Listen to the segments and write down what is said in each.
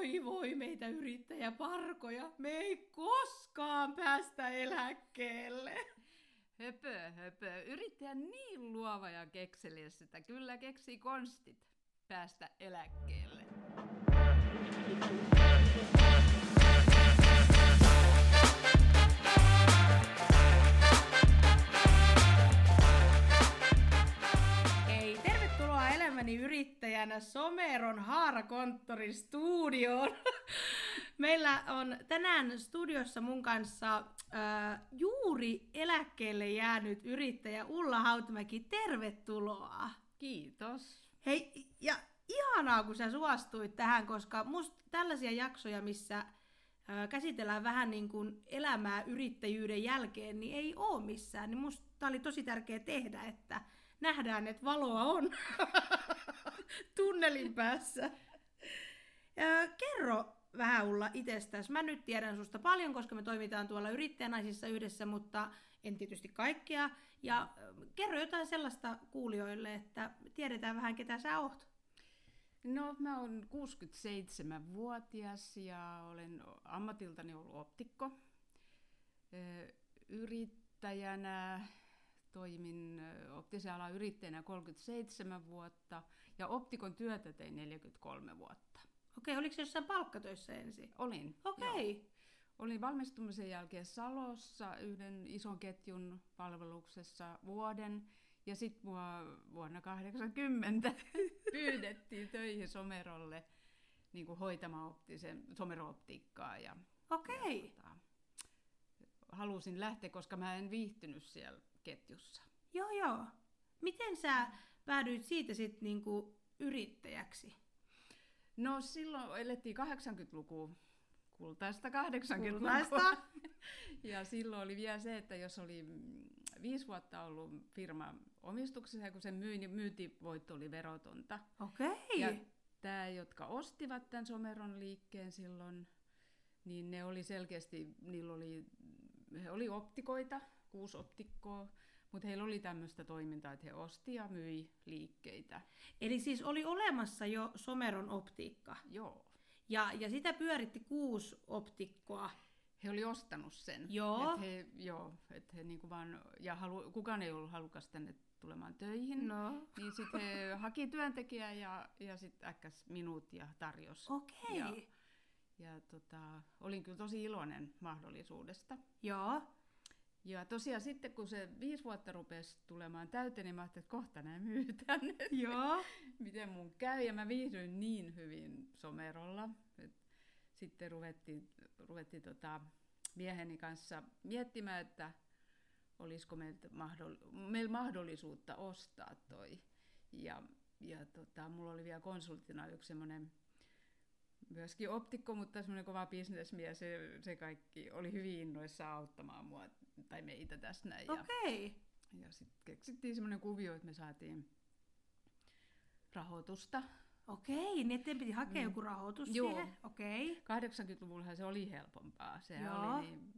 voi voi meitä yrittäjäparkoja, me ei koskaan päästä eläkkeelle. Höpö, höpö. Yrittäjä niin luova ja kekseliäs, että kyllä keksii konstit päästä eläkkeelle. Elämäni yrittäjänä Someron Haarakonttorin studioon. Meillä on tänään studiossa mun kanssa äh, juuri eläkkeelle jäänyt yrittäjä Ulla Hautamäki. Tervetuloa. Kiitos. Hei, ja ihanaa kun sä suostuit tähän, koska musta tällaisia jaksoja, missä käsitellään vähän niin kuin elämää yrittäjyyden jälkeen, niin ei oo missään. Niin musta oli tosi tärkeä tehdä, että nähdään, että valoa on tunnelin päässä. Kerro vähän Ulla itsestäsi. Mä nyt tiedän susta paljon, koska me toimitaan tuolla yrittäjänaisissa yhdessä, mutta en tietysti kaikkea. Ja kerro jotain sellaista kuulijoille, että tiedetään vähän, ketä sä oot. No, mä oon 67-vuotias ja olen ammatiltani ollut optikko. Yrittäjänä toimin optisen yrittäjänä 37 vuotta ja optikon työtä tein 43 vuotta. Okei, oliko se jossain palkkatöissä ensin? Olin. Okei. joo. Olin valmistumisen jälkeen Salossa yhden ison ketjun palveluksessa vuoden ja sitten mua vuonna 80 pyydettiin töihin Somerolle niin kuin hoitamaan optisen, Somero-optiikkaa ja, Okei. ja tota, halusin lähteä, koska mä en viihtynyt siellä ketjussa. Joo, joo. Miten sä päädyit siitä sitten niinku yrittäjäksi? No silloin elettiin 80-lukua, kultaista 80-lukua. Kultaista. Ja silloin oli vielä se, että jos oli viisi vuotta ollut firma omistuksessa ja kun se myi, niin myyntivoitto oli verotonta. Okei. Ja tämä, jotka ostivat tämän Someron liikkeen silloin, niin ne oli selkeästi, niillä oli, he oli optikoita, kuusi optikkoa, mutta heillä oli tämmöistä toimintaa, että he osti ja myi liikkeitä. Eli siis oli olemassa jo Someron optiikka. Joo. Ja, ja sitä pyöritti kuusi optikkoa. He oli ostanut sen. Joo. Et he, joo, et he niinku vaan, ja halu, kukaan ei ollut halukas tänne tulemaan töihin. No. Niin sitten he haki työntekijää ja, ja sitten äkkäs minut ja tarjos. Okei. Ja, ja tota, olin kyllä tosi iloinen mahdollisuudesta. Joo. Ja tosiaan sitten kun se viisi vuotta rupesi tulemaan täyteen, niin mä ajattelin, että kohta nämä myytän. Joo. Miten mun käy. Ja mä viihdyin niin hyvin Somerolla. Et sitten ruvettiin, ruvettiin tota mieheni kanssa miettimään, että olisiko meiltä mahdoll- meillä mahdollisuutta ostaa toi. Ja, ja tota, mulla oli vielä konsulttina yksi semmoinen myöskin optikko, mutta semmoinen kova bisnesmies, se, se kaikki oli hyvin innoissa auttamaan mua tai meitä tässä näin. Ja, Okei. ja sitten keksittiin semmoinen kuvio, että me saatiin rahoitusta. Okei, niin että piti hakea joku rahoitus Mm. Joo. siihen. Okei. 80-luvulla se oli helpompaa. Se oli niin,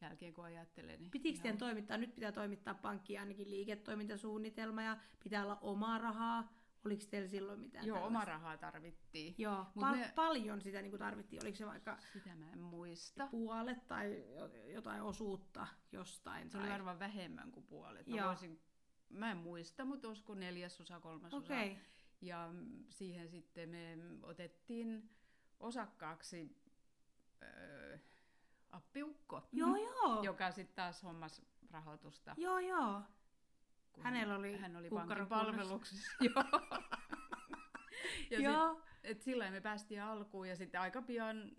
jälkeen kun ajattelen. Niin Pitikö teidän toimittaa, nyt pitää toimittaa pankkiin ainakin liiketoimintasuunnitelma ja pitää olla omaa rahaa. Oliko teillä silloin mitään Joo, tällaista? oma rahaa tarvittiin. Joo, Mut pal- me- paljon sitä niin kuin tarvittiin. Oliko se vaikka Sitä mä en muista. puolet tai jotain osuutta jostain? Se oli tai... varmaan vähemmän kuin puolet. Mä, Joo. voisin, mä en muista, mutta olisiko neljäsosa, kolmasosa. Okei. Ja siihen sitten me otettiin osakkaaksi öö, appiukko, Joo, joo. joka sitten taas hommas rahoitusta. Joo, joo. Kun Hänellä oli hän oli pankin palveluksessa. Joo. ja Joo. sit, et sillä me päästiin alkuun ja sitten aika pian,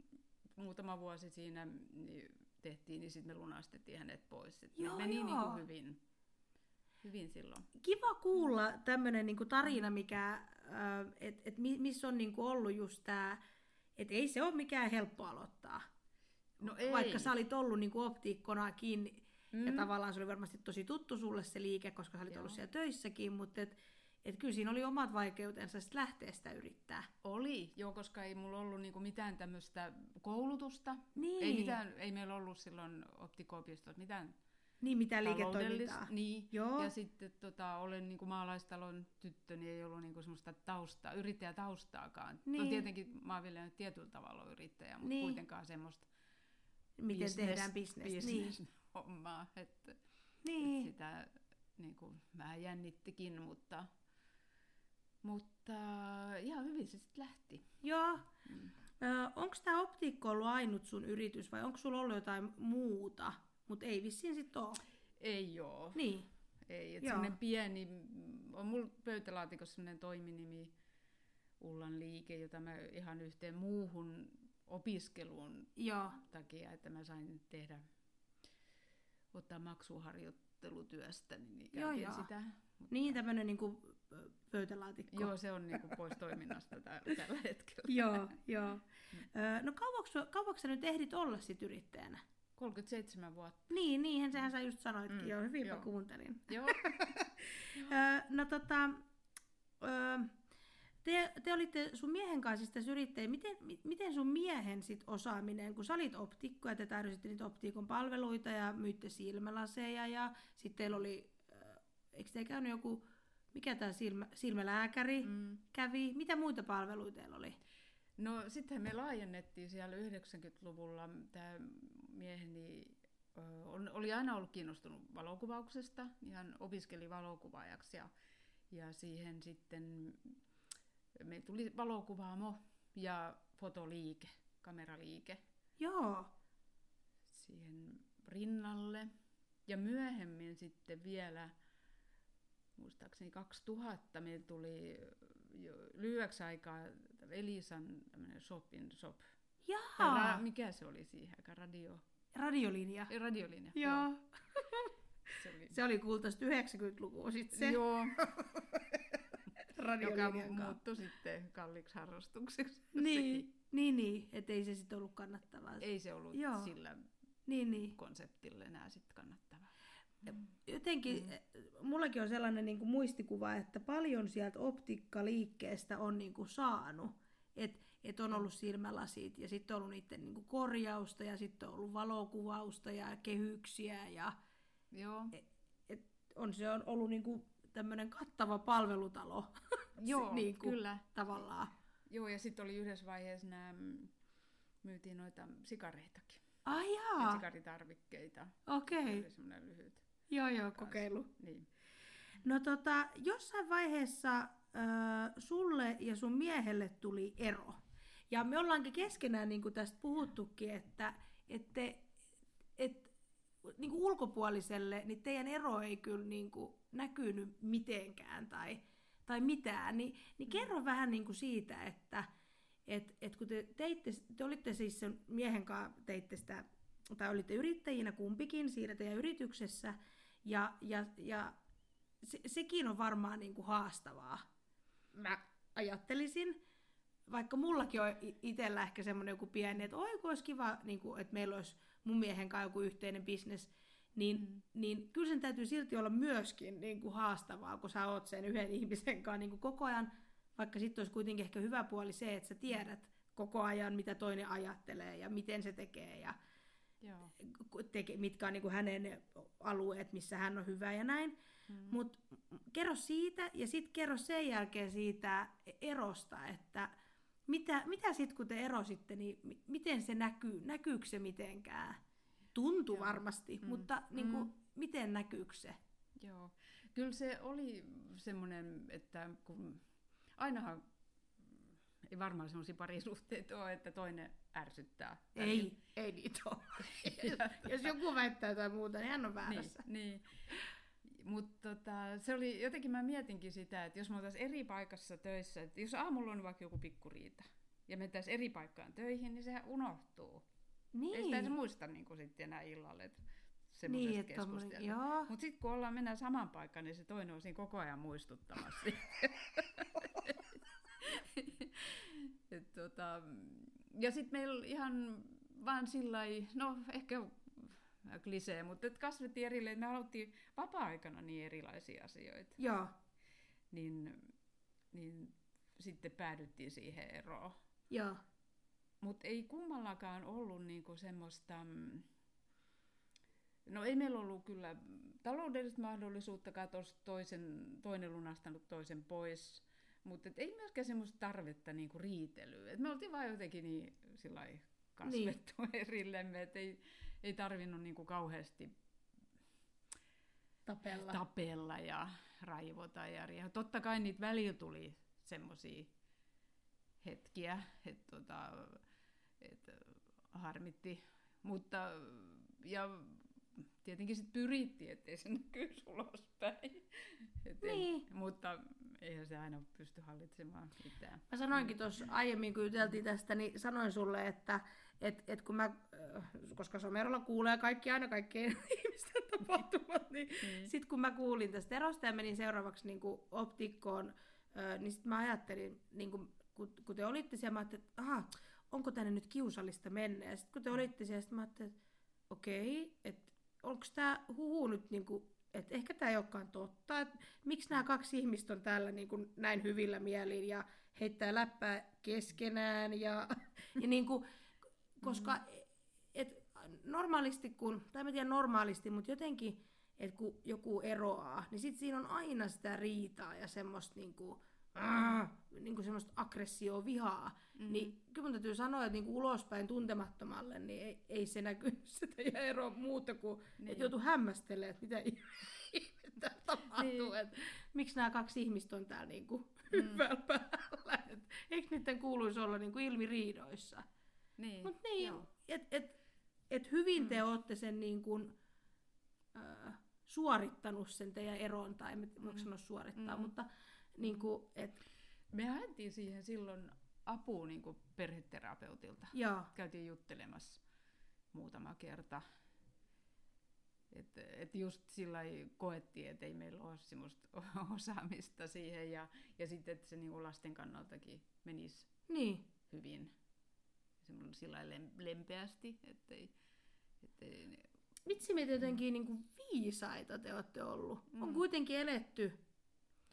muutama vuosi siinä niin tehtiin, niin sitten me lunastettiin hänet pois. Et Joo, meni joo. Niin kuin hyvin, hyvin silloin. Kiva kuulla tämmöinen niinku tarina, mikä, että et mi- missä on niinku ollut just tämä, että ei se ole mikään helppo aloittaa. No ei. Vaikka sä olit ollut niinku optiikkonakin, mm. ja Mm. tavallaan se oli varmasti tosi tuttu sulle se liike, koska sä olit Joo. ollut siellä töissäkin, mutta et, et kyllä siinä oli omat vaikeutensa sit lähteä sitä yrittää. Oli, joo, koska ei mulla ollut niinku mitään tämmöistä koulutusta. Niin. Ei, mitään, ei meillä ollut silloin optikoopistossa mitään Niin, mitä liiketoimintaa. Niin, Joo. ja sitten tota, olen niin kuin maalaistalon tyttö, niin ei ollut niin kuin semmoista taustaa, yrittäjätaustaakaan. No Niin. tietenkin maanviljelijä tietyllä tavalla on yrittäjä, mutta Niin. kuitenkaan semmoista Miten business- tehdään bisnes. Niin. business-hommaa, että niin. sitä niin kuin, vähän jännittikin, mutta, mutta ihan hyvin se sitten lähti. Joo. Mm. Onko tämä optiikko ollut ainut sun yritys vai onko sulla ollut jotain muuta? Mutta ei vissiin sit ole. Ei oo. Niin. Ei, että Joo. semmoinen pieni, on mulla pöytälaatikossa semmoinen toiminimi Ullan liike, jota mä ihan yhteen muuhun opiskeluun Joo. takia, että mä sain tehdä, ottaa maksuharjoittelutyöstä, niin Joo, joo. sitä. Niin tämmönen niinku ö, pöytälaatikko. Joo, se on niinku pois toiminnasta tä- tällä hetkellä. joo, joo. Ö, No kauanko, kauanko sä nyt ehdit olla sit yrittäjänä? 37 vuotta. Niin, niinhän sehän sä just sanoitkin. Mm, joo, hyvinpä joo. kuuntelin. Joo, No tota, ö, te, te olitte sun miehen kanssa siis tässä yrittäjä. Miten, mi- miten sun miehen sit osaaminen, kun sä olit optikko ja te tarjositte niitä optiikon palveluita ja myitte silmälaseja ja sitten teillä oli, ö, eikö te käynyt joku, mikä tämä silmä, silmälääkäri mm. kävi? Mitä muita palveluita teillä oli? No sitten me laajennettiin siellä 90-luvulla. Tämä mieheni ö, on, oli aina ollut kiinnostunut valokuvauksesta, niin hän opiskeli valokuvaajaksi ja, ja siihen sitten me tuli valokuvaamo ja fotoliike, kameraliike Joo, siihen rinnalle. Ja myöhemmin sitten vielä, muistaakseni 2000, meillä tuli jo lyhyeksi aikaa Elisan tämmöinen shop in shop. Tai Jaa, ra- mikä se oli siihen aikaan? Radio, radiolinja. radiolinja. Joo. Se oli, Se oli kultaista 90-lukua sitten se Joo, joka muuttui sitten kalliiksi harrastukseksi. Niin, Sekin. niin, niin, ettei se sitten ollut kannattavaa. Ei se ollut Joo. sillä Niin, niin. konseptilla enää sitten kannattavaa. Jotenkin, mm. mullakin on sellainen niin kuin muistikuva, että paljon sieltä optiikkaliikkeestä on niin kuin saanut. Että et on ollut silmälasit ja sitten on ollut niiden niin kuin korjausta ja sitten on ollut valokuvausta ja kehyksiä ja Joo, et on se on ollut niin kuin tämmöinen kattava palvelutalo Joo niin kuin kyllä. tavallaan. Joo, ja sitten oli yhdessä vaiheessa nämä, mm, myytiin noita sikareitakin, Ai ja jaa, sikaritarvikkeita. okei. Se oli semmoinen lyhyt. Joo, joo, kans. kokeilu. Niin. No tota, jossain vaiheessa äh, sulle ja sun miehelle tuli ero. Ja me ollaankin keskenään niin kuin tästä puhuttukin, että et te, niin kuin ulkopuoliselle, niin teidän ero ei kyllä niin kuin näkynyt mitenkään tai, tai mitään. Ni, niin kerro vähän niin kuin siitä, että et, et kun te, teitte, te olitte siis sen miehen kanssa, teitte sitä, tai olitte yrittäjinä kumpikin siinä teidän yrityksessä, ja, ja, ja se, sekin on varmaan niin kuin haastavaa. Mä ajattelisin, vaikka mullakin on itsellä ehkä semmoinen joku pieni, että oi olisi kiva, niin kuin, että meillä olisi mun miehen kanssa joku yhteinen bisnes, niin, mm. niin kyllä sen täytyy silti olla myöskin niin kuin haastavaa, kun sä oot sen yhden ihmisen kanssa niin kuin koko ajan, vaikka sitten olisi kuitenkin ehkä hyvä puoli se, että sä tiedät koko ajan, mitä toinen ajattelee ja miten se tekee ja Joo. teke, mitkä on niin kuin hänen ne alueet, missä hän on hyvä ja näin. Mm. Mutta kerro siitä ja sitten kerro sen jälkeen siitä erosta, että mitä, mitä sitten kun te erositte, niin mi- miten se näkyy, näkyykö se mitenkään? Tuntuu varmasti, Mm. mutta niin kuin, Mm. miten näkyykö se? Joo. Kyllä se oli semmoinen, että kun ainahan ei varmaan semmoisia parisuhteita ole, että toinen ärsyttää. Ei, ei niitä ole. Jos joku väittää jotain muuta, niin hän on Niin, väärässä. niin. Mutta tota, se oli, jotenkin mä mietinkin sitä, että jos me oltaisiin eri paikassa töissä, että jos aamulla on vaikka joku pikkuriita ja mentäisiin eri paikkaan töihin, niin sehän unohtuu. Niin, Ei sitä edes muista niin kuin sitten enää illalle että semmoisesta niin keskustelusta. Mutta sitten kun ollaan mennään samaan paikkaan, niin se toinen on siinä koko ajan muistuttamassa. Et tota, ja sitten meillä ihan vaan sillä no ehkä klisee, mutta et kasvettiin erilleen, me haluttiin vapaa-aikana niin erilaisia asioita, Joo, niin, niin sitten päädyttiin siihen eroon. joo. Mutta ei kummallakaan ollut niinku semmoista, mm, No ei meillä ollut kyllä taloudellista mahdollisuutta toisen, toinen lunastanut toisen pois, mutta ei myöskään semmoista tarvetta niinku riitelyä. Et me oltiin vaan jotenkin niin sillai kasvettu niin. erillemme, että ei, ei tarvinnut niinku kauheasti tapella. tapella ja raivota. Ja, ja totta kai niitä välillä tuli semmoisia hetkiä, että tota, et harmitti. Mutta ja tietenkin sitten pyrittiin, ettei se näkyisi ulospäin. Et niin. ei, mutta eihän se aina pysty hallitsemaan mitään. Mä sanoinkin tuossa aiemmin, kun juteltiin tästä, niin sanoin sulle, että et, et kun mä, äh, koska somerolla kuulee kaikki aina kaikkien ihmisten tapahtumat, niin mm. sitten kun mä kuulin tästä erosta ja menin seuraavaksi niin kuin optikkoon, äh, niin sitten mä ajattelin, niin kuin, kun, kun te olitte siellä, mä ajattelin, että aha, onko tänne nyt kiusallista mennä? Ja sitten kun te mm. olitte siellä, mä ajattelin, että okei, okay, että onko tämä huhu nyt niin kuin, että ehkä tämä ei olekaan totta, että miksi nämä kaksi ihmistä on täällä niin kuin näin hyvillä mielin ja heittää läppää keskenään ja, ja niin kuin, koska mm. et, normaalisti kun, tai mä tiedän normaalisti, mutta jotenkin, että kun joku eroaa, niin sit siinä on aina sitä riitaa ja semmoista niinku, äh, niinku semmoista aggressioa, vihaa. Mm. Niin kyllä mun täytyy sanoa, että niinku ulospäin tuntemattomalle, niin ei, ei se näky sitä eroa muuta kuin, niin. että joutuu hämmästelemään, että mitä ihmettä tapahtuu. Niin. Että miksi nämä kaksi ihmistä on täällä niinku mm. hyvällä päällä. Et, eikö niiden kuuluisi olla niinku ilmiriidoissa? Niin, Mutta niin, että et, et hyvin mm. te olette sen niin kuin, äh, suorittanut sen teidän eron, tai en mm. sanoa suorittaa, mm. mutta niin kuin, et... Me haettiin siihen silloin apua niin kuin perheterapeutilta. Joo. Käytiin juttelemassa muutama kerta. Et, et just sillä koettiin, että ei meillä ole sellaista osaamista siihen ja, ja sitten, että se niin lasten kannaltakin menisi niin. hyvin sillä lempeästi, ettei, ettei Vitsi, me jotenkin niin kuin viisaita te olette ollut. Mm. On kuitenkin eletty.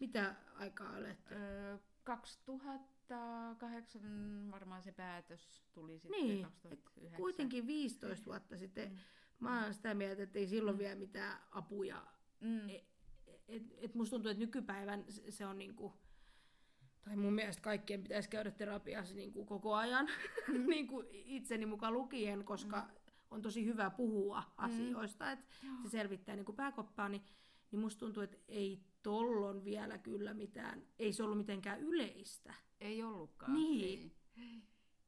Mitä aikaa eletty? Öö, 2008 varmaan se päätös tuli sitten niin, 2009. Kuitenkin 15 vuotta sitten. Mm. Mä oon sitä mieltä, että ei silloin mm. vielä mitään apuja. Mm. Et, et, et musta tuntuu, että nykypäivän se on niinku, tai mun mielestä kaikkien pitäisi käydä terapiassa niin kuin koko ajan, mm. niin kuin itseni mukaan lukien, koska mm. on tosi hyvä puhua mm. asioista, että se selvittää niin kuin pääkoppaa, niin, niin musta tuntuu, että ei tollon vielä kyllä mitään, ei se ollut mitenkään yleistä. Ei ollutkaan. Niin.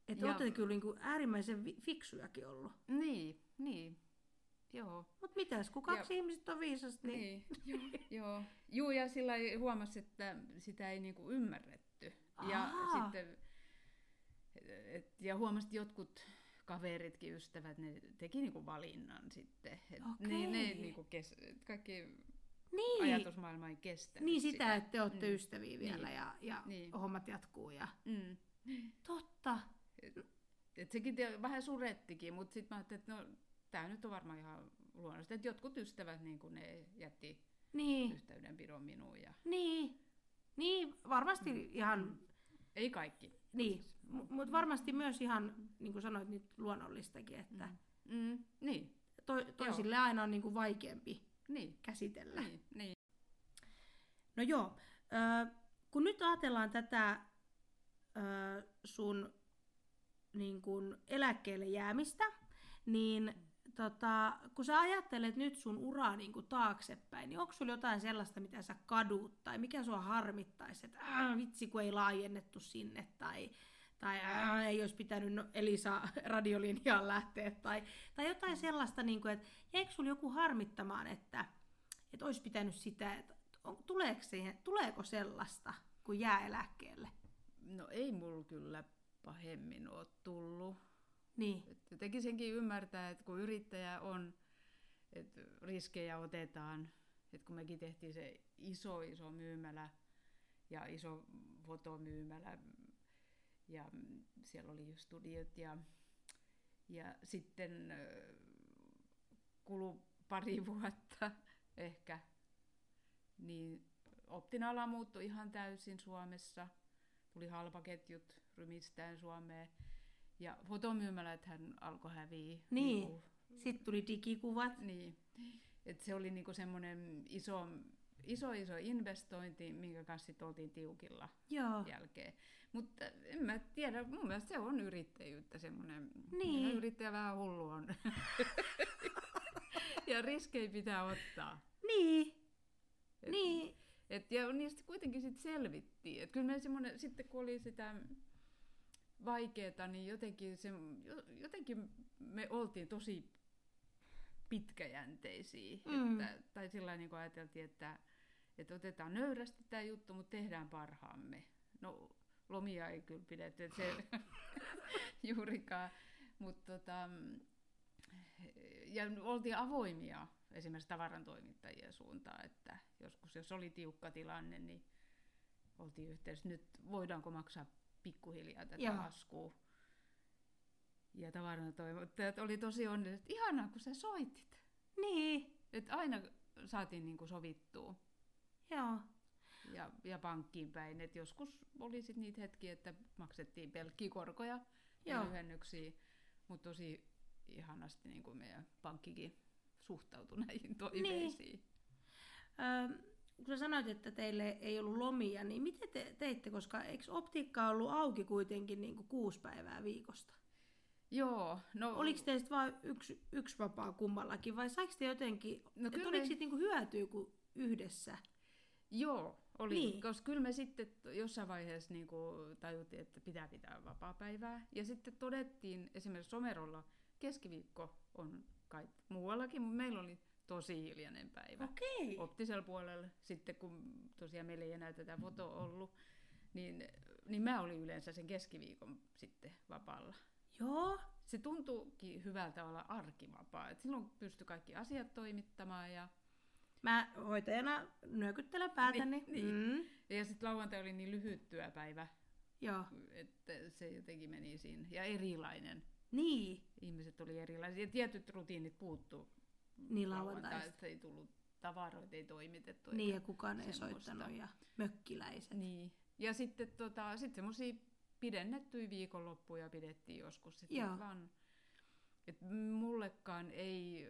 Että olette kyllä niin kuin äärimmäisen fiksujakin ollut. Niin, niin. Joo. Mutta mitäs, kun kaksi ja, ihmistä on viisasta, niin... niin joo, joo. Juu, ja sillä huomasi, että sitä ei niinku ymmärretty. Ja sitten, et, ja huomasi, että jotkut kaveritkin, ystävät, ne teki niinku valinnan sitten. Et okay. ne, ne niinku kes, kaikki niin. ajatusmaailma ei kestä. Niin sitä, sitä, että te olette mm. ystäviä vielä niin. ja, ja niin. hommat jatkuu. Ja... Mm. Totta. Et, et sekin te, vähän surettikin, mutta sitten mä ajattelin, että no, tämä nyt on varmaan ihan luonnollista, että jotkut ystävät niin kuin ne jätti niin. yhteydenpidon minuun. Ja... Niin. niin, varmasti mm. ihan... Ei kaikki. Niin, mutta varmasti myös ihan, niin kuin sanoit, niin luonnollistakin, että mm. Mm. Niin. To, toisille joo. aina on niin kuin vaikeampi niin. käsitellä. Niin. Niin. No joo, äh, kun nyt ajatellaan tätä äh, sun niin kuin eläkkeelle jäämistä, niin tota, kun sä ajattelet nyt sun uraa niin kuin taaksepäin, niin onko sulla jotain sellaista, mitä sä kadut, tai mikä sua harmittaisi, että äh, vitsi kun ei laajennettu sinne, tai, tai äh, ei olisi pitänyt no, Elisa radiolinjaan lähteä, tai, tai jotain sellaista, niin kuin, että eikö sulla joku harmittamaan, että, että olisi pitänyt sitä, että tuleeko, siihen, tuleeko sellaista, kun jää eläkkeelle? No ei mulla kyllä pahemmin ole tullut niin. Jotenkin senkin ymmärtää, että kun yrittäjä on, että riskejä otetaan, että kun mekin tehtiin se iso iso myymälä ja iso fotomyymälä ja siellä oli just studiot ja, ja sitten kulu pari vuotta ehkä, niin optinala muuttui ihan täysin Suomessa. Tuli halpaketjut rymistään Suomeen ja fotomyymälät hän alkoi häviä niin. Niin Sitten tuli digikuvat. Niin. Et se oli niinku semmoinen iso, iso, iso investointi, minkä kanssa oltiin tiukilla Joo. jälkeen. Mutta en mä tiedä, mun mielestä se on yrittäjyyttä semmoinen. Niin. Yrittäjä vähän hullu on. ja riskejä pitää ottaa. Niin. Et- Niin. Et, ja niistä kuitenkin sit selvittiin. Et kyllä me semmoinen, sitten kun oli sitä vaikeeta, niin jotenkin, se, jo- jotenkin me oltiin tosi pitkäjänteisiä. Mm. Että, tai sillä niin ajateltiin, että, että otetaan nöyrästi tämä juttu, mutta tehdään parhaamme. No lomia ei kyllä pidetty, että se juurikaan. Mutta tota, ja oltiin avoimia esimerkiksi tavarantoimittajien suuntaan, että joskus jos oli tiukka tilanne, niin oltiin yhteydessä, nyt voidaanko maksaa pikkuhiljaa tätä Joo. laskua. Ja tavarantoimittajat oli tosi onnelliset, että ihanaa kun sä soitit. Niin. Että aina saatiin niinku sovittua Joo. ja, ja pankkiin päin. Et joskus oli sit niitä hetkiä, että maksettiin pelkkiä korkoja ja lyhennyksiä, mutta tosi ihanasti niin kuin meidän pankkikin suhtautui näihin toiveisiin. Öö, kun sä sanoit, että teille ei ollut lomia, niin miten te teitte, koska eikö optiikka ollut auki kuitenkin niin kuin kuusi päivää viikosta? Joo, no, Oliko teistä vain yksi, yksi vapaa kummallakin vai saiko te jotenkin, No kyllä oliko me- siitä niinku hyötyä kuin yhdessä? joo oli, Niin. niin. koska kyllä me sitten jossain vaiheessa niin kuin tajuttiin, että pitää pitää vapaa-päivää. Ja sitten todettiin esimerkiksi Somerolla keskiviikko on kai muuallakin, mutta meillä oli tosi hiljainen päivä. Okei. optisella puolella, sitten kun tosiaan meillä ei enää tätä fotoa ollut, niin, niin mä olin yleensä sen keskiviikon sitten vapaalla. Joo. Se tuntuukin hyvältä olla arkivapaa, että silloin pystyi kaikki asiat toimittamaan ja, Mä hoitajana nyökyttelen päätäni. Niin, Mm. ja sitten lauantai oli niin lyhyt työpäivä, Joo. että se jotenkin meni siinä. Ja erilainen. Niin. Ihmiset oli erilaisia. Ja tietyt rutiinit puuttu Niin lauantaista. ei tullut tavaroita, ei toimitettu. Niin, ja kukaan ei semmoista. soittanut ja mökkiläiset. Niin. Ja sitten tota, sit semmoisia pidennettyjä viikonloppuja pidettiin joskus sitten Joo. vaan. Et mullekaan ei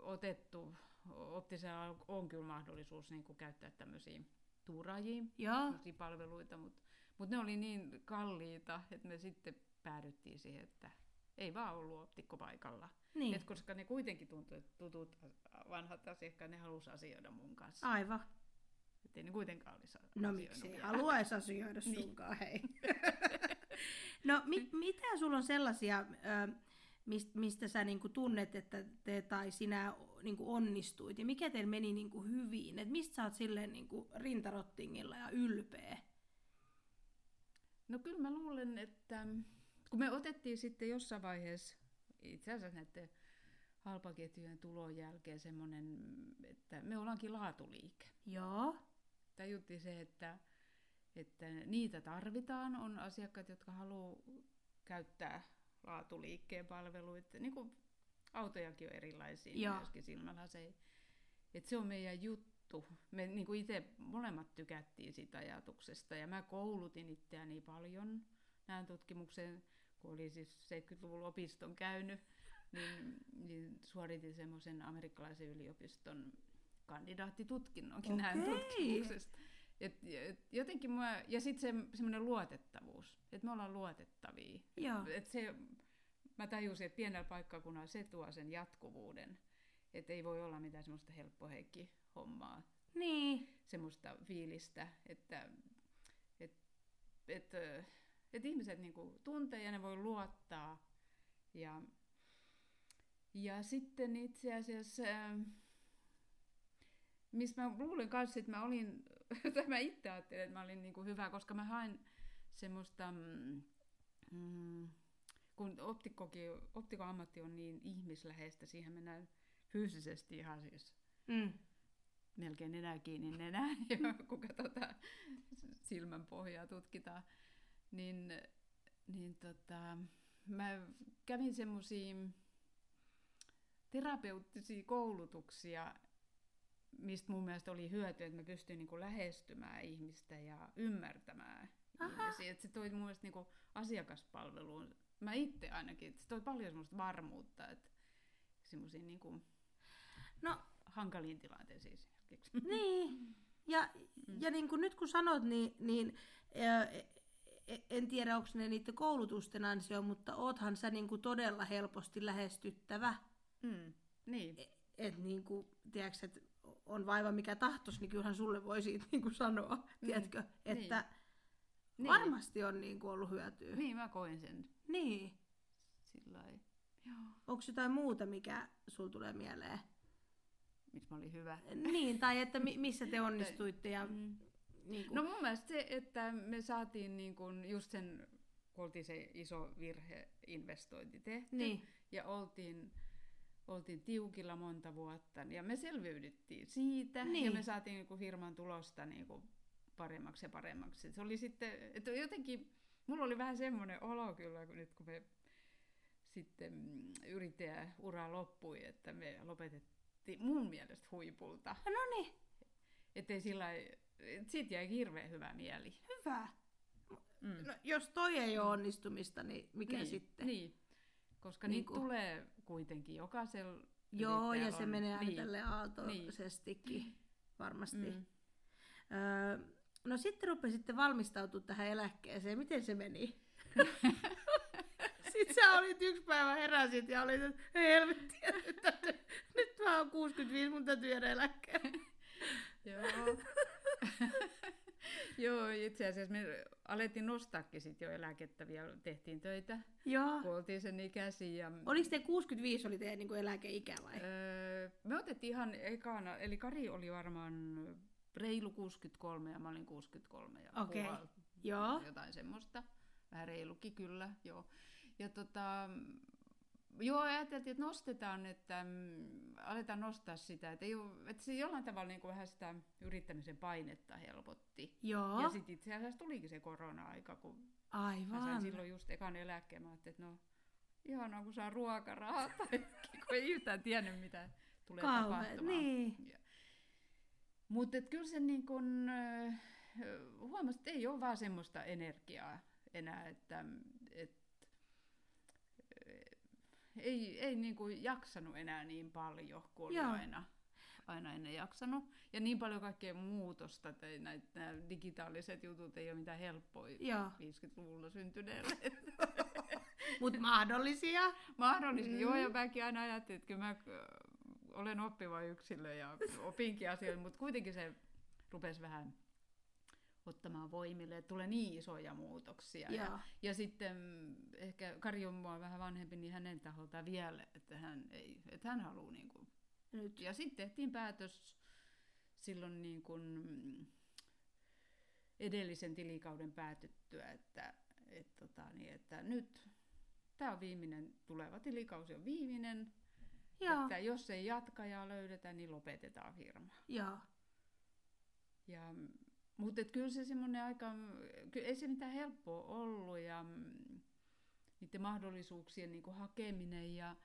otettu, optisella on kyllä mahdollisuus niin käyttää tämmöisiä tämmöisiä palveluita, mutta mut ne oli niin kalliita, että me sitten päädyttiin siihen, että ei vaan ollut optikko paikalla. Niin. Et koska ne kuitenkin tuntui, että tutut vanhat asiakkaat, ne halusi asioida mun kanssa. Aivan. Että ei ne kuitenkaan olisi No miksi ei haluaisi asioida Niin. sunkaan, hei. no mit, mitä sulla on sellaisia, ö, mist, mistä sä niinku tunnet, että te tai sinä niinku onnistuit ja mikä teillä meni niinku hyvin? Et mistä sä oot silleen niinku rintarottingilla ja ylpeä? No kyllä mä luulen, että kun me otettiin sitten jossain vaiheessa, itse asiassa näiden halpaketjujen tulon jälkeen semmoinen, että me ollaankin laatuliike. Joo. Tajuttiin se, että, että niitä tarvitaan, on asiakkaat, jotka haluaa käyttää laatuliikkeen palveluita, niin kuin autojakin on erilaisia, Joo. myöskin silmälaseja. Että se on meidän juttu. Me niin kuin itse molemmat tykättiin siitä ajatuksesta ja mä koulutin itseäni paljon näin tutkimuksen, kun oli siis 70-luvun opiston käynyt, niin, niin suoritin semmoisen amerikkalaisen yliopiston kandidaattitutkinnonkin näin Okei. tutkimuksesta. Et, et, jotenkin mua, ja sitten se, semmoinen luotettavuus, että me ollaan luotettavia. Joo. Et se, mä tajusin, että pienellä paikkakunnalla se tuo sen jatkuvuuden, että ei voi olla mitään semmoista helppoheikki hommaa, Niin. semmoista fiilistä, että et, et, ö, et ihmiset niinku tuntee ja ne voi luottaa. Ja, ja sitten itse asiassa, ähm, missä mä luulen kanssa, että mä olin, tai mä itse ajattelin, että mä olin niinku hyvä, koska mä hain semmoista, mm, mm, kun optikkokin, optikoammatti on niin ihmisläheistä, siihen mennään fyysisesti ihan siis Mm. melkein nenää kiinni nenää, ja kun katsotaan silmän pohjaa tutkitaan, niin, niin tota, mä kävin semmoisia terapeuttisia koulutuksia, mistä mun mielestä oli hyötyä, että mä pystyin niinku lähestymään ihmistä ja ymmärtämään Aha. ihmisiä. Että se toi mun mielestä niinku asiakaspalveluun, mä itse ainakin, että se toi paljon semmoista varmuutta, että semmoisiin niin kuin No, hankaliin tilanteisiin esimerkiksi. niin. Ja, Mm. ja niin kuin nyt kun sanot, niin, niin en tiedä, onko ne niiden koulutusten ansio, mutta oothan sä niin kuin todella helposti lähestyttävä. Mm. Niin. Että niin kuin, tiedätkö, että on vaiva mikä tahtos, niin kyllähän sulle voi siitä niin kuin sanoa, Mm. tiedätkö, että Niin. varmasti on niin kuin ollut hyötyä. Niin, mä koen sen Niin. Joo. Onko jotain muuta, mikä sul tulee mieleen? Missä mä olin hyvä. Niin, tai että mi- missä te onnistuitte ja Mm. Niin kuin, No mun mielestä se, että me saatiin niin kun just sen, kun oltiin se iso virheinvestointi tehty niin, ja oltiin, oltiin tiukilla monta vuotta ja me selviydyttiin siitä Niin. ja me saatiin niin firman tulosta niin kuin paremmaksi ja paremmaksi. Se oli sitten, että jotenkin, mulla oli vähän semmoinen olo kyllä, kun nyt kun me sitten yrittäjäura loppui, että me lopetettiin mun mielestä huipulta. no niin, Että sillä siitä jäi hirveän hyvä mieli. hyvä. Mm. No, jos toi ei ole onnistumista, niin mikä niin, sitten? Niin, koska Niin niitä kuin- tulee kuitenkin jokaisella Joo, ja se on- menee aina niin. tälle aaltoisestikin, varmasti. Mm. Öö, no sitten rupesitte valmistautumaan tähän eläkkeeseen. Miten se meni? sitten sä olit yksi päivä heräsit ja olit, että helvetti, nyt, nyt mä oon 65, mun täytyy jäädä eläkkeelle. Joo. Joo, itse asiassa me alettiin nostaakin sit jo eläkettä vielä, tehtiin töitä, Joo. kun oltiin sen ikäisiä. Ja, Oliko te 65 oli teidän niin eläkeikä vai? öö, me otettiin ihan ekana, eli Kari oli varmaan reilu 63 ja mä olin 63 ja Okei. puoli, Joo. jotain semmoista. Vähän reilukin kyllä, joo. Ja tota, joo, ajateltiin, että nostetaan, että mm, aletaan nostaa sitä, että, ei ole, että se jollain tavalla niin kuin vähän sitä yrittämisen painetta helpotti. Joo. Ja sitten itse asiassa tulikin se korona-aika, kun mä sain Aivan. silloin just ekan eläkkeen, mä ajattelin, että no ihanaa, kun saa ruokarahaa, tai kun ei yhtään tiennyt, mitä tulee Kauhe, tapahtumaan. niin. Mutta kyllä se niin kun, äh, huomasi, että ei ole vaan semmoista energiaa enää, että et, äh, ei, ei niin kuin jaksanut enää niin paljon kuin oli Joo. aina, aina ennen jaksanut. Ja niin paljon kaikkea muutosta, että näitä, nämä digitaaliset jutut ei ole mitään helppoja Joo. 50-luvulla syntyneelle. Mutta mahdollisia. Mahdollisesti, Mm. mm. joo, ja mäkin aina ajattelin, että kyllä mä olen oppiva yksilö ja opinkin asioita, mutta kuitenkin se rupesi vähän ottamaan voimille, että tulee niin isoja muutoksia. Joo. Ja, ja sitten mm, ehkä Kari on mua vähän vanhempi, niin hänen taholta vielä, että hän, ei, että hän haluaa niin kuin. Nyt. Ja sitten tehtiin päätös silloin niin kuin edellisen tilikauden päätyttyä, että, et, tota, niin, että nyt tämä on viimeinen, tuleva tilikausi on viimeinen, Joo. että jos ei jatkajaa löydetä, niin lopetetaan firma. Joo. Ja, mutta kyllä se semmoinen aika, kyllä ei se mitään helppoa ollut ja niiden mahdollisuuksien niin kuin hakeminen ja,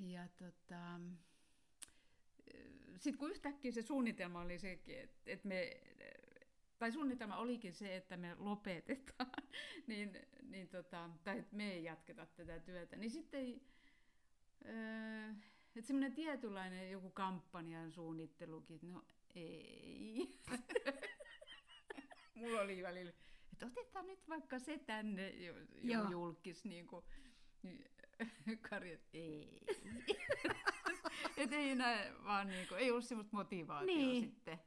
ja tota, sitten kun yhtäkkiä se suunnitelma oli sekin, että et me, tai suunnitelma olikin se, että me lopetetaan, niin, niin tota, tai että me ei jatketa tätä työtä, niin sitten öö, että semmoinen tietynlainen joku kampanjan suunnittelukin, no ei. Mulla oli välillä, että otetaan nyt vaikka se tänne jo, jo julkis, niin kuin, niin, Kari, että ei. että ei enää vaan niin kuin, ei ollut semmoista motivaatiota Niin. sitten.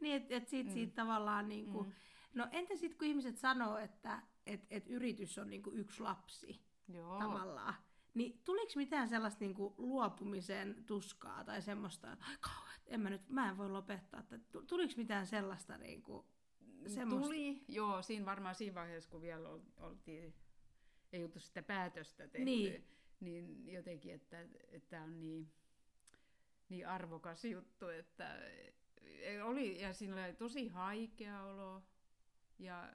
Niin, että et siitä, Mm. siitä tavallaan niinku... Mm. No entä sitten kun ihmiset sanoo, että et, et yritys on niinku yksi lapsi Joo. tavallaan, niin tuliko mitään sellaista niinku luopumisen tuskaa tai semmoista, että "Ai en mä nyt, mä en voi lopettaa. Tu- tuliko mitään sellaista niinku, semmoista? Tuli, joo, siinä varmaan siinä vaiheessa, kun vielä ol- oltiin, ei oltu sitä päätöstä tehty, Niin. niin jotenkin, että tämä on niin, niin arvokas juttu, että e, oli, ja siinä oli tosi haikea olo, ja,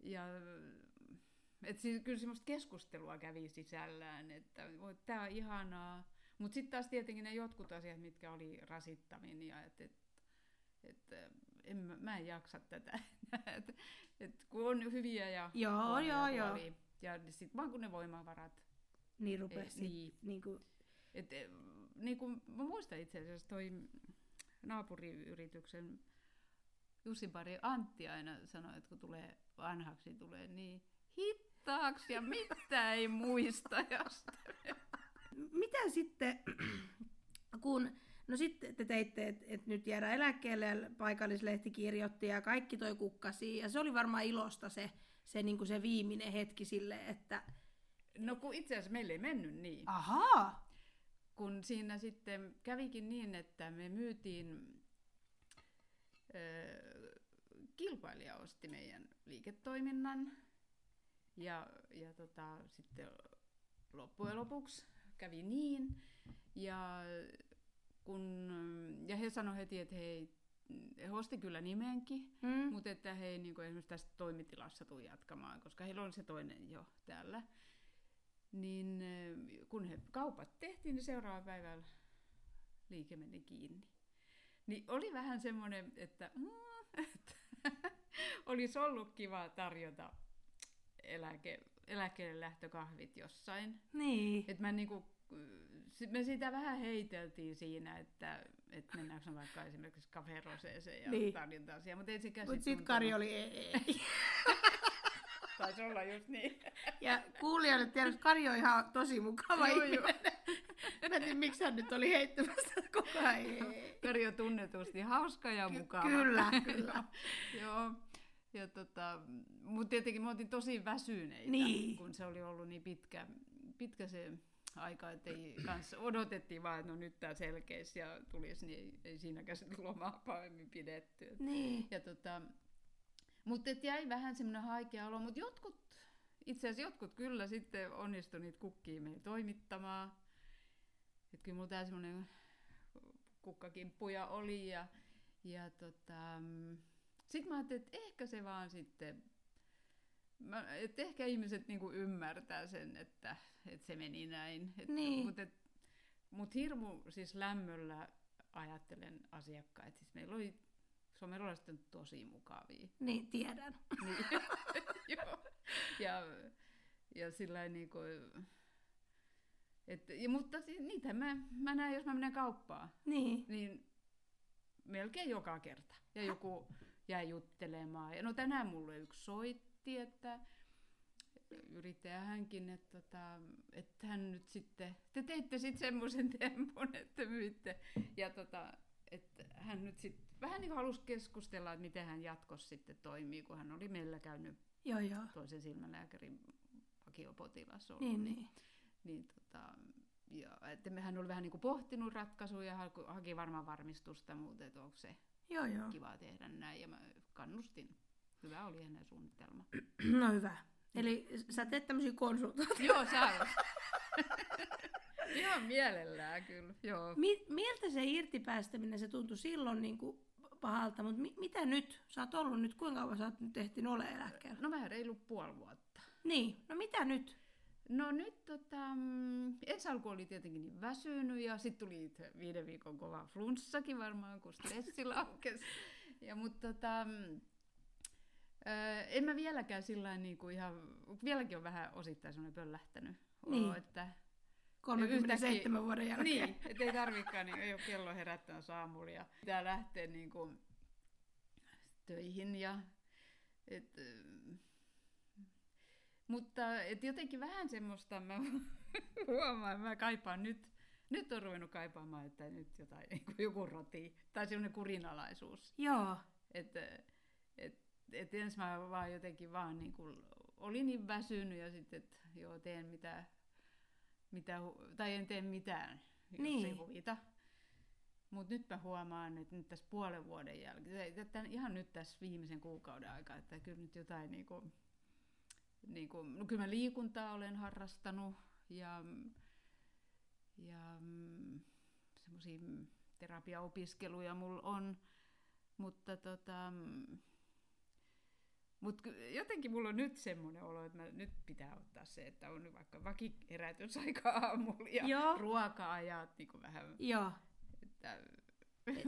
ja et siis, kyllä semmoista keskustelua kävi sisällään, että tämä on ihanaa, mutta sitten taas tietenkin ne jotkut asiat, mitkä oli rasittavin, ja että et, et, en, mä- mä en jaksa tätä. et, et, kun on hyviä ja Joo, joo, joo. Ja sitten vaan kun ne voimavarat. Niin rupesi Eh, niin. niin. niinku Et, eh, niin kuin, mä muistan itse asiassa toi naapuriyrityksen Jussin pari Antti aina sanoi, että kun tulee vanhaksi, tulee niin hittaaksi ja mitä ei muista. Mitä sitten, kun No sitten te teitte, että et nyt jäädään eläkkeelle ja paikallislehti kirjoitti ja kaikki toi kukkasi. Ja se oli varmaan ilosta se, se, niin kuin se viimeinen hetki sille, että... No kun itse asiassa meille ei mennyt niin. Ahaa! Kun siinä sitten kävikin niin, että me myytiin... kilpailija osti meidän liiketoiminnan ja, ja tota, sitten loppujen lopuksi kävi niin. Ja kun, ja he sanoivat heti, että hei, he osti kyllä nimenkin, mm. mutta että he ei niin esimerkiksi tästä toimitilassa tule jatkamaan, koska heillä on se toinen jo täällä. Niin kun he kaupat tehtiin, niin seuraava päivällä liike meni kiinni. Niin oli vähän semmoinen, että, mm, että olisi ollut kiva tarjota eläke, eläkkeelle lähtökahvit jossain. Niin. Että mä niinku me sitä vähän heiteltiin siinä, että, että mennäänkö vaikka esimerkiksi Cafe Roseeseen ja niin. tarjotaan siellä, mutta ei se Mutta sitten Kari oli ei, ei. Taisi olla just niin. Ja kuulijoille että Kari on ihan tosi mukava joo, ihminen. Mä en tiedä, miksi hän nyt oli heittämässä koko ajan. Kari on tunnetusti hauska ja mukava. Kyllä, kyllä. joo. Ja tota, mutta tietenkin me oltiin tosi väsyneitä, niin. kun se oli ollut niin pitkä, pitkä se aika, että ei kanssa odotettiin vaan, että no nyt tämä selkeisi ja tulisi, niin ei, ei siinäkään sitten lomaa paremmin pidetty. Niin. Ja tota, mutta jäi vähän semmoinen haikea olo, mutta jotkut, itse asiassa jotkut kyllä sitten onnistui niitä kukkia meille toimittamaan. Että kyllä mulla tämä semmoinen kukkakimppuja oli ja, ja tota, sitten mä ajattelin, että ehkä se vaan sitten Mä, et ehkä ihmiset niinku ymmärtää sen, että, että se meni näin. Et, niin. Mutta mut hirmu siis lämmöllä ajattelen asiakkaita. Siis meillä oli somerolaiset on tosi mukavia. Niin, tiedän. Niin. Joo. Ja, ja sillä niin kuin, et, ja, mutta siis, niitä mä, mä näen, jos mä menen kauppaan. Niin. Niin melkein joka kerta. Ja joku jäi juttelemaan. Ja no tänään mulle yksi soit miettii, että yrittäjä hänkin, että, tota, että hän nyt sitten, te teitte sitten semmoisen tempun, että myitte, ja tota, että hän nyt sitten vähän niin halusi keskustella, että miten hän jatkossa sitten toimii, kun hän oli meillä käynyt joo, joo. toisen silmälääkärin vakiopotilas ollut. Niin, niin. niin tota, ja, että hän oli vähän niin kuin pohtinut ratkaisuja ja haki varmaan varmistusta, mutta että onko se joo, joo. kiva tehdä näin, ja mä kannustin Hyvä oli hänen suunnitelma. No hyvä. Eli sä teet tämmöisiä konsultaatioita. Joo, sä Ihan mielellään kyllä, joo. Mi- miltä se irtipäästäminen, se tuntui silloin niin kuin pahalta, mutta mi- mitä nyt? Sä oot ollut nyt, kuinka kauan sä oot nyt ehtinyt ole eläkkeellä? No vähän reilu puoli vuotta. Niin, no mitä nyt? No nyt tota, mm, ensi alku oli tietenkin niin väsynyt ja sitten tuli viiden viikon kova flunssakin varmaan, kun stressi laukesi. Ja, mutta tota, mm, Öö, en mä vieläkään sillä niin kuin ihan, vieläkin on vähän osittain semmoinen pöllähtänyt niin. olo, että 37 yhtäkkiä, vuoden jälkeen. Niin, että ei tarvikaan, niin ei ole kello herättänyt saamulla ja pitää lähteä niin kuin töihin ja et, mutta et jotenkin vähän semmoista mä huomaan, mä kaipaan nyt, nyt on ruvennut kaipaamaan, että nyt jotain, niin kuin joku roti tai semmoinen kurinalaisuus. Joo. Että et, et ensin mä vaan jotenkin vaan niin kuin, olin niin väsynyt ja sitten, että joo, teen mitä, mitä, tai en tee mitään, jos niin. ei huvita. Mutta nyt mä huomaan, että nyt tässä puolen vuoden jälkeen, ihan nyt tässä viimeisen kuukauden aikaa, että kyllä nyt jotain niin kuin, niin kuin, no kyllä mä liikuntaa olen harrastanut ja, ja mm, semmoisia terapiaopiskeluja mulla on, mutta tota, mm, mutta jotenkin mulla on nyt semmoinen olo, että mä, nyt pitää ottaa se, että on vaikka vakiherätysaika aamulla ja Joo. ruoka-ajat niin kuin vähän. Joo. Että...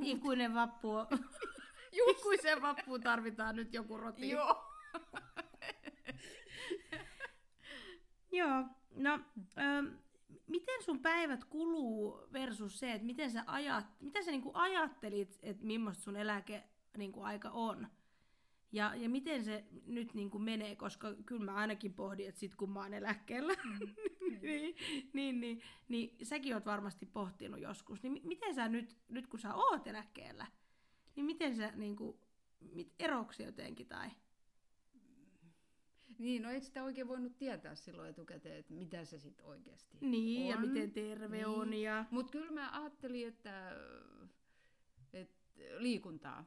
Ikuinen vappu. Ikuisen vappuun tarvitaan nyt joku roti. Joo. Joo, no ähm, miten sun päivät kuluu versus se, että miten sä, ajat, mitä sä niinku ajattelit, että millaista sun eläke niinku aika on? Ja, ja miten se nyt niin kuin menee, koska kyllä mä ainakin pohdin, että sit kun mä oon eläkkeellä, mm. niin, niin, niin, niin säkin oot varmasti pohtinut joskus. Niin miten sä nyt, nyt kun sä oot eläkkeellä, niin miten sä niin kuin, mit, eroksi jotenkin tai? Niin, no et sitä oikein voinut tietää silloin etukäteen, että mitä se sitten oikeasti Niin, on. ja miten terve niin. on. Ja... Mutta kyllä mä ajattelin, että, että liikuntaa.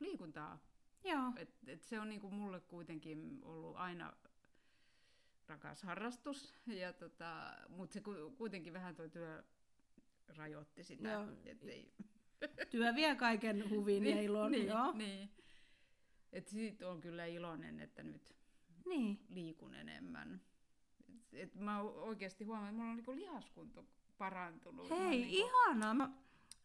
Liikuntaa Joo. Et, et se on niinku mulle kuitenkin ollut aina rakas harrastus, ja tota, mutta se kuitenkin vähän tuo työ rajoitti sitä. Joo. Ettei... Työ vie kaiken huvin niin, ja ilon. Niin, joo. niin. Et siitä on kyllä iloinen, että nyt niin. liikun enemmän. Et, et mä oikeasti huomaan, että mulla on niinku lihaskunto parantunut. Hei, niinku... ihanaa! Mä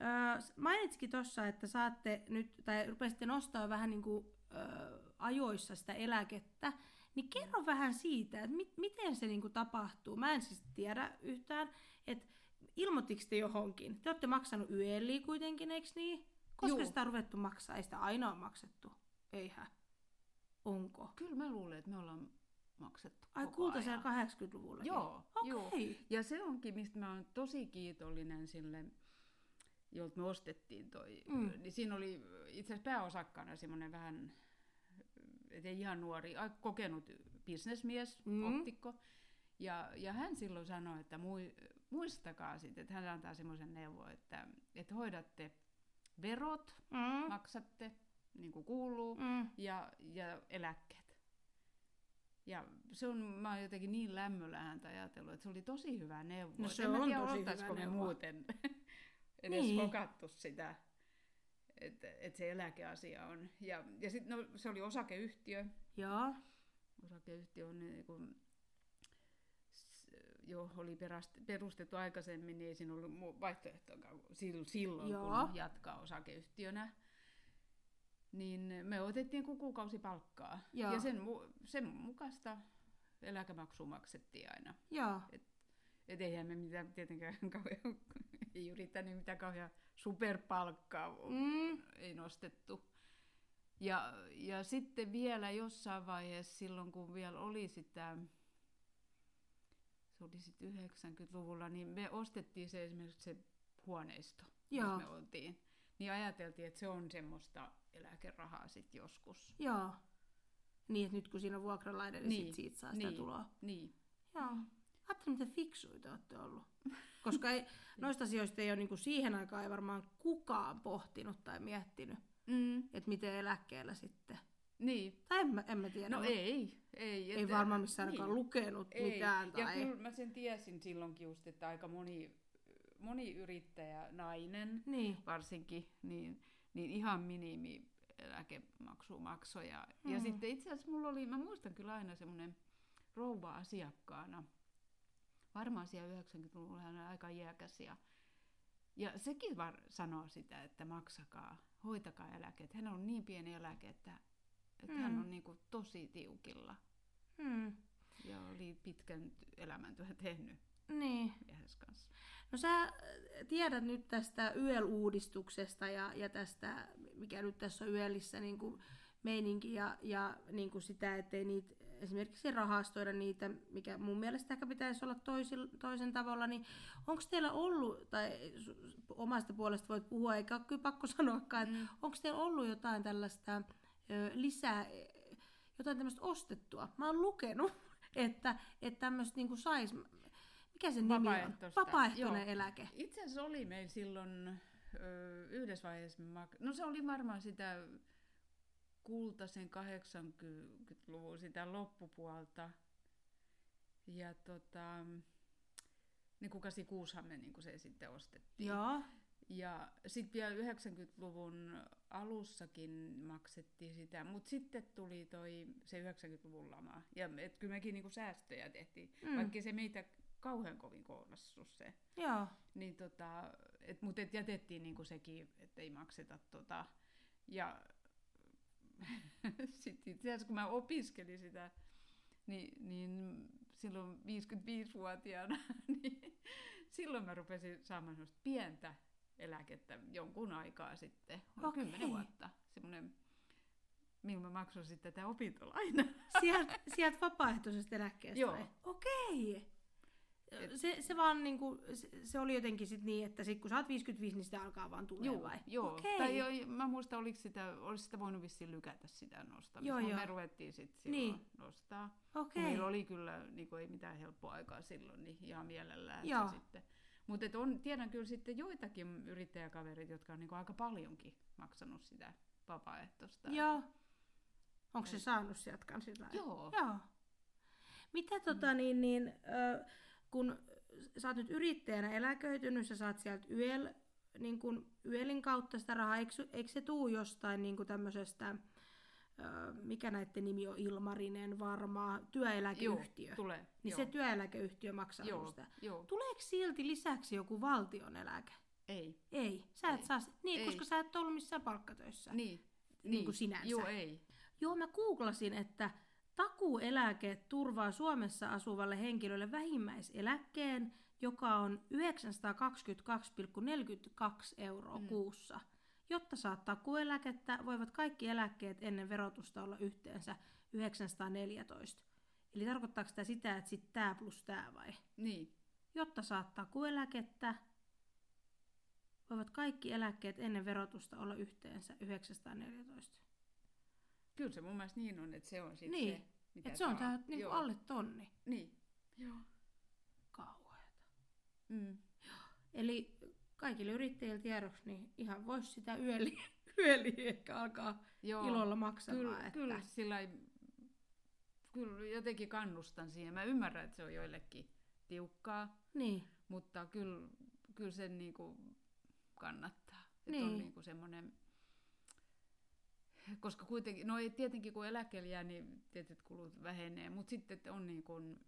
Öö, mainitsikin tuossa, että saatte nyt, tai rupesitte nostaa vähän niin kuin, öö, ajoissa sitä eläkettä, niin kerro vähän siitä, että mit, miten se niin kuin tapahtuu. Mä en siis tiedä yhtään, että ilmoittiko te johonkin? Te olette maksanut YELiä kuitenkin, eikö niin? Koska Juu. sitä on ruvettu maksaa? Ei sitä aina ole maksettu. Eihän. Onko? Kyllä mä luulen, että me ollaan maksettu Ai kultaisella 80-luvulla? Joo, okay. joo. Ja se onkin, mistä mä oon tosi kiitollinen sille jolta me ostettiin toi, mm. niin siinä oli itse asiassa pääosakkaana semmoinen vähän, ei ihan nuori, kokenut bisnesmies, mm. optikko. Ja, ja hän silloin sanoi, että muistakaa sitten, että hän antaa semmoisen neuvon, että, että hoidatte verot, mm. maksatte niin kuin kuuluu, mm. ja, ja eläkkeet. Ja se on, mä oon jotenkin niin lämmöllä häntä ajatellut, että se oli tosi hyvä neuvo. No se on tiedä, tosi hyvä neuvo. muuten edes niin. hokattu sitä, että et se eläkeasia on. Ja, ja sitten no, se oli osakeyhtiö. Joo. Osakeyhtiö on niin kuin, jo oli perustettu aikaisemmin, niin ei siinä ollut vaihtoehtoa silloin, Joo. kun jatkaa osakeyhtiönä. Niin me otettiin kuukausipalkkaa. Joo. Ja sen, sen mukaista eläkemaksu maksettiin aina. Joo. Et, et eihän me mitään tietenkään kauhean ei yrittänyt mitään kauhean superpalkkaa, mm. ei nostettu. Ja, ja sitten vielä jossain vaiheessa, silloin kun vielä oli sitä, se oli sitten 90-luvulla, niin me ostettiin se esimerkiksi se huoneisto, Joo. me oltiin. Niin ajateltiin, että se on semmoista eläkerahaa sitten joskus. Joo. Niin, että nyt kun siinä on vuokralainen, niin, niin sit siitä saa sitä niin, tuloa. Niin. Joo. Ajattelin, miten fiksuita olette ollut. Koska ei, noista asioista ei ole niin kuin siihen aikaan ei varmaan kukaan pohtinut tai miettinyt, mm. että miten eläkkeellä sitten. Niin. Tai en mä, en mä tiedä. No ei. Ei, ei varmaan missään niin. lukenut ei. mitään. Tai... Ja kyllä mä sen tiesin silloinkin just, että aika moni, moni yrittäjä, nainen niin. varsinkin, niin, niin ihan minimi eläkemaksu maksoi. Ja, hmm. ja sitten itse asiassa mulla oli, mä muistan kyllä aina semmoinen rouva asiakkaana, varmaan siellä 90-luvulla hän on aika iäkäs ja, ja sekin var, sanoo sitä, että maksakaa, hoitakaa eläke. hän on niin pieni eläke, että, että mm. hän on niin kuin tosi tiukilla. Mm. Ja oli pitkän elämäntyön tehnyt niin. kanssa. No sä tiedät nyt tästä YEL-uudistuksesta ja, ja tästä, mikä nyt tässä on YELissä niin kuin meininki ja, ja niin kuin sitä, ettei niitä esimerkiksi rahastoida niitä, mikä mun mielestä ehkä pitäisi olla toisin, toisen tavalla, niin onko teillä ollut, tai omasta puolesta voit puhua, eikä ole kyllä pakko sanoakaan, mm. onko teillä ollut jotain tällaista ö, lisää, jotain tämmöistä ostettua? Mä oon lukenut, että, että tämmöistä niin sais, mikä se nimi on? Vapaaehtoinen Joo. eläke. Itse asiassa oli meillä silloin ö, yhdessä vaiheessa, no se oli varmaan sitä kultaisen 80-luvun sitä loppupuolta. Ja tota, niin kuin 86 me niin kuin se sitten ostettiin. Joo. Ja sitten vielä 90-luvun alussakin maksettiin sitä, mutta sitten tuli toi se 90-luvun lama. Ja et kyllä mekin niinku säästöjä tehtiin, mm. vaikka se meitä kauhean kovin kohdassu se. Joo. Niin tota, et, mutta et jätettiin niinku sekin, että ei makseta tota. Ja sitten itse asiassa kun mä opiskelin sitä, niin, niin silloin 55-vuotiaana, niin silloin mä rupesin saamaan pientä eläkettä jonkun aikaa sitten, Okei. kymmenen vuotta, semmoinen, millä mä maksoin sitten tätä opintolainaa. Sieltä sielt vapaaehtoisesta eläkkeestä Joo. Okei. Se, se vaan niinku, se, se oli jotenkin sit niin, että sit kun sä oot 55, niin sitä alkaa vaan tulee Joo, vai? joo. Okei. Tai jo, mä muistan, oliko sitä, olisi sitä voinut vissiin lykätä sitä nostamista, Joo, joo. me ruvettiin sitten silloin Niin. nostaa. Okei. Meillä oli kyllä niin kuin ei mitään helppoa aikaa silloin, niin ihan mielellään. Joo. Sitten. Mutta tiedän kyllä sitten joitakin yrittäjäkaverit, jotka on niin kuin aika paljonkin maksanut sitä vapaaehtoista. Joo. Onko se saanut sieltä kans jotain? Joo. Joo. Mitä tota niin, niin ö, kun sä oot nyt yrittäjänä eläköitynyt, sä saat sieltä YEL, niin kun YELin kautta sitä rahaa, eikö, eikö se tuu jostain niin tämmöisestä, mikä näiden nimi on, Ilmarinen varmaan, työeläkeyhtiö. Joo, tulee. niin joo. se työeläkeyhtiö maksaa joo, sitä. joo. Tuleeko silti lisäksi joku valtioneläke? Ei. Ei, sä et Ei. saa, niin, Ei. koska sä et ollut missään palkkatöissä. Niin. Niin kuin sinänsä. Joo, ei. Joo, mä googlasin, että takuueläke turvaa Suomessa asuvalle henkilölle vähimmäiseläkkeen, joka on 922,42 euroa Mm. kuussa. Jotta saat takuueläkettä, voivat kaikki eläkkeet ennen verotusta olla yhteensä 914. Eli tarkoittaako tämä sitä, että sitten tämä plus tämä vai? Niin. Jotta saat takuueläkettä, voivat kaikki eläkkeet ennen verotusta olla yhteensä 914. Kyllä se mun mielestä niin on, että se on sitten Niin. se, mitä Et se on saa. tää niinku Joo. alle tonni. Niin. Joo. Kauheeta. Mm. Eli kaikille yrittäjille tiedoksi, niin ihan voisi sitä yöli, yöli ehkä alkaa Joo. ilolla maksamaan. Kyllä, että... kyllä, sillä ei- kyllä jotenkin kannustan siihen. Mä ymmärrän, että se on joillekin tiukkaa, Niin, mutta kyllä, kyllä sen niinku kannattaa. Että Niin. on niinku semmoinen, koska kuitenkin, no ei tietenkin kun eläkkeelle jää, niin tietyt kulut vähenee, mutta sitten että on niin kuin,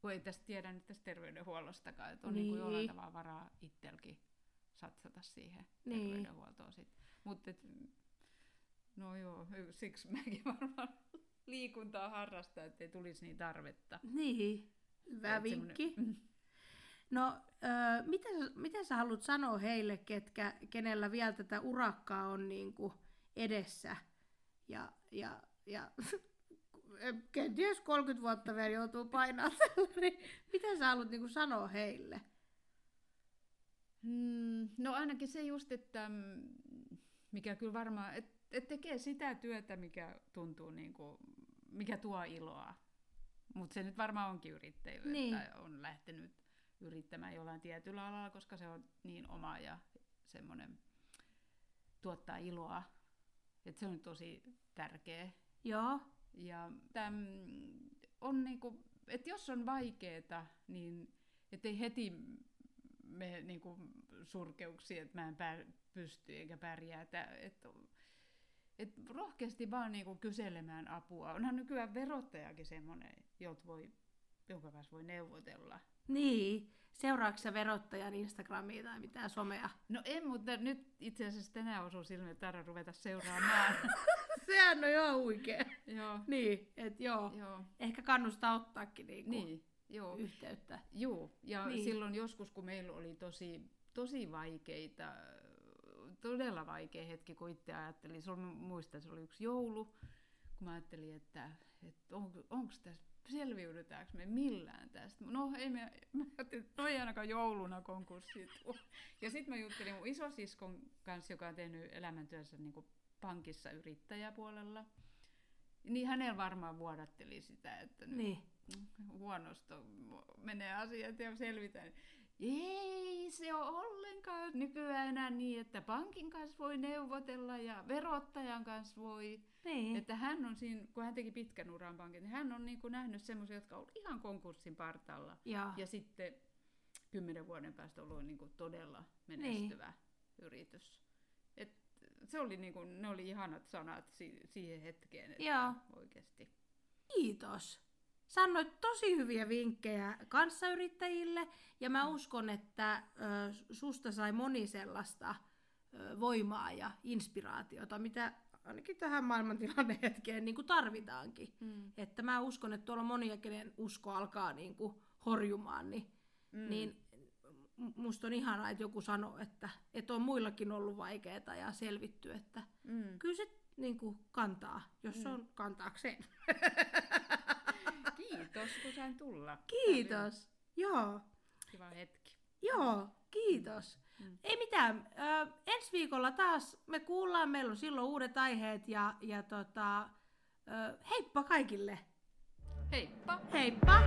kun ei tästä tiedä nyt tästä terveydenhuollostakaan, että on niin. Niin Niin. jollain tavalla varaa itselläkin satsata siihen Niin. terveydenhuoltoon sitten. Mutta no joo, siksi mäkin varmaan liikuntaa harrastaa, ettei tulisi niin tarvetta. niin. Hyvä Et vinkki. No, ö, mitä, mitä sä haluat sanoa heille, ketkä, kenellä vielä tätä urakkaa on niin kuin edessä? Ja, ja, ja kenties 30 vuotta vielä joutuu painaa niin mitä sä haluat niin sanoa heille? Mm, no ainakin se just, että mm, mikä kyllä varmaan, että et tekee sitä työtä, mikä tuntuu niin kuin, mikä tuo iloa. Mutta se nyt varmaan onkin yrittäjyys, Niin. tai on lähtenyt yrittämään jollain tietyllä alalla, koska se on niin oma ja semmoinen tuottaa iloa. Et se on tosi tärkeä. Joo, Ja täm, on niinku, että jos on vaikeeta, niin ettei heti me niinku surkeuksiin, että mä en pär, pysty eikä pärjää. Että, et, et rohkeasti vaan niinku kyselemään apua. Onhan nykyään verottajakin semmoinen, jolta voi, jonka kanssa voi neuvotella. Niin. Seuraatko sä verottajan Instagramia tai mitään somea? No en, mutta nyt itse asiassa tänään osuu silmiin, että tarvitsee ruveta seuraamaan. Sehän on jo huikea. joo, Niin, että joo. joo, Ehkä kannustaa ottaakin niinku niin, joo. yhteyttä. Joo, ja Niin. silloin joskus, kun meillä oli tosi, tosi vaikeita, todella vaikea hetki, kun itse ajattelin, se oli, muistan, se oli yksi joulu, kun mä ajattelin, että, että on, onko tässä, selviydytäänkö me millään tästä. No ei me, mä ajattelin, että toi ei ainakaan jouluna konkurssi tuu. Ja sitten mä juttelin mun isosiskon kanssa, joka on tehnyt elämäntyönsä niin kuin pankissa yrittäjäpuolella. Niin hänellä varmaan vuodatteli sitä, että nyt Niin. huonosti menee asiat ja selvitään. Ei se ole ollenkaan nykyään enää niin, että pankin kanssa voi neuvotella ja verottajan kanssa voi. Niin. Että hän on siinä, kun hän teki pitkän uran pankin, niin hän on niin kuin nähnyt semmoisia, jotka on ollut ihan konkurssin partaalla. ja. Ja sitten kymmenen vuoden päästä ollut niin kuin todella menestyvä niin. yritys. Et se oli niin kuin, ne oli ihanat sanat si- siihen hetkeen, että Joo. oikeasti. Kiitos. Sanoit tosi hyviä vinkkejä kanssayrittäjille ja mä uskon, että ö, susta sai moni sellaista ö, voimaa ja inspiraatiota, mitä ainakin tähän maailmantilanne hetkeen niin kuin tarvitaankin. Mm. Että mä uskon, että tuolla on monia, kenen usko alkaa niin kuin horjumaan, niin, Mm. niin musta on ihanaa, että joku sanoo, että, että on muillakin ollut vaikeaa ja selvitty, että Mm. kyllä se niin kuin kantaa, jos on kantaakseen. Kiitos, kun sain tulla. Kiitos. Joo, Kiva hetki. joo, kiitos. Mm. Ei mitään. Ö, ensi viikolla taas me kuullaan, meillä on silloin uudet aiheet ja, ja tota, ö, heippa kaikille. Heippa! Heippa!